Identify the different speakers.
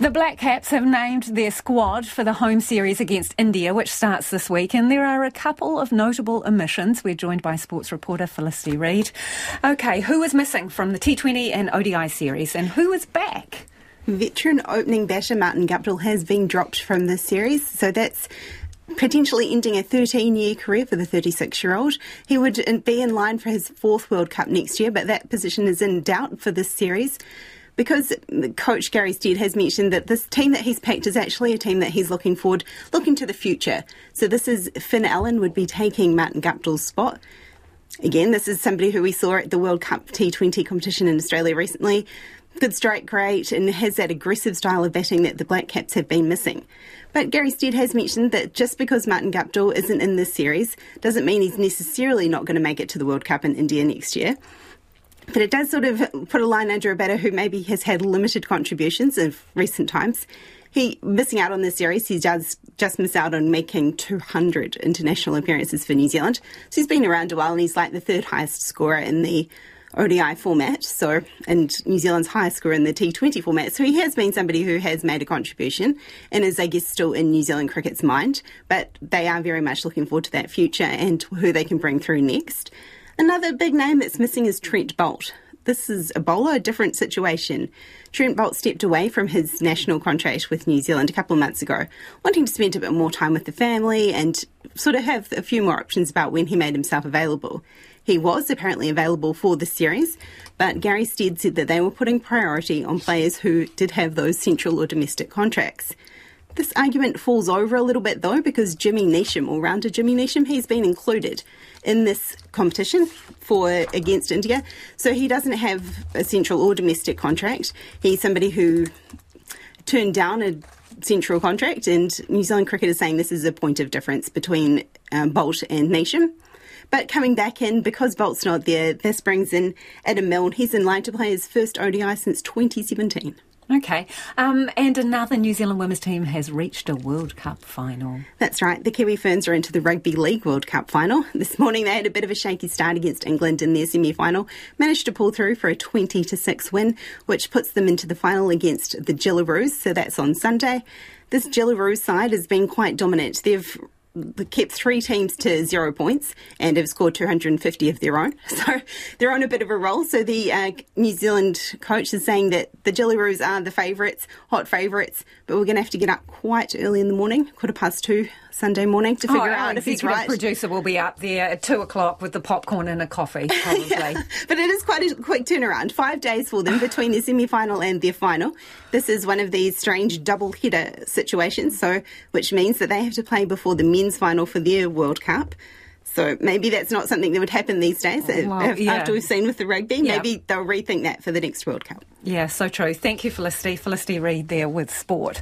Speaker 1: The Black Caps have named their squad for the home series against India, which starts this week, and there are a couple of notable omissions. We're joined by sports reporter Felicity Reid. Okay, who is missing from the T20 and ODI series, and who is back?
Speaker 2: Veteran opening batter Martin Guptill has been dropped from this series, so that's potentially ending a 13 year career for the 36 year old. He would be in line for his fourth World Cup next year, but that position is in doubt for this series because coach Gary Stead has mentioned that this team that he's picked is actually a team that he's looking forward, looking to the future. So this is Finn Allen would be taking Martin Guptill's spot. Again, this is somebody who we saw at the World Cup T20 competition in Australia recently. Good strike rate and has that aggressive style of batting that the Black Caps have been missing. But Gary Stead has mentioned that just because Martin Guptill isn't in this series doesn't mean he's necessarily not going to make it to the World Cup in India next year. But it does sort of put a line under a batter who maybe has had limited contributions of recent times. He missing out on this series. He does just miss out on making 200 international appearances for New Zealand. So he's been around a while, and he's like the third highest scorer in the ODI format. So and New Zealand's highest scorer in the T20 format. So he has been somebody who has made a contribution and is, I guess, still in New Zealand cricket's mind. But they are very much looking forward to that future and who they can bring through next. Another big name that's missing is Trent Boult. This is a bowler, a different situation. Trent Boult stepped away from his national contract with New Zealand a couple of months ago, wanting to spend a bit more time with the family and sort of have a few more options about when he made himself available. He was apparently available for the series, but Gary Stead said that they were putting priority on players who did have those central or domestic contracts. This argument falls over a little bit though because Jimmy Neesham, all rounder Jimmy Neesham, he's been included in this competition for against India. So he doesn't have a central or domestic contract. He's somebody who turned down a central contract, and New Zealand cricket is saying this is a point of difference between um, Boult and Neesham. But coming back in, because Boult's not there, this brings in Adam Milne. He's in line to play his first ODI since 2017.
Speaker 1: Okay. Um, and another New Zealand women's team has reached a World Cup final.
Speaker 2: That's right. The Kiwi Ferns are into the Rugby League World Cup final. This morning they had a bit of a shaky start against England in their semi final, managed to pull through for a 20 to 6 win, which puts them into the final against the Jillaroos. So that's on Sunday. This Jillaroos side has been quite dominant. They've kept three teams to zero points and have scored 250 of their own. So they're on a bit of a roll. So the uh, New Zealand coach is saying that the Jillaroos are the favourites, hot favourites, but we're going to have to get up quite early in the morning, quarter past two Sunday morning, to figure
Speaker 1: oh,
Speaker 2: out if he's right.
Speaker 1: producer will be up there at two o'clock with the popcorn and a coffee, probably. yeah,
Speaker 2: but it is quite a quick turnaround. Five days for them between the semi final and their final. This is one of these strange double header situations, so which means that they have to play before the men's final for their World Cup. So maybe that's not something that would happen these days uh, well, yeah. after we've seen with the rugby. Yeah. Maybe they'll rethink that for the next World Cup.
Speaker 1: Yeah, so true. Thank you, Felicity. Felicity Reid there with sport.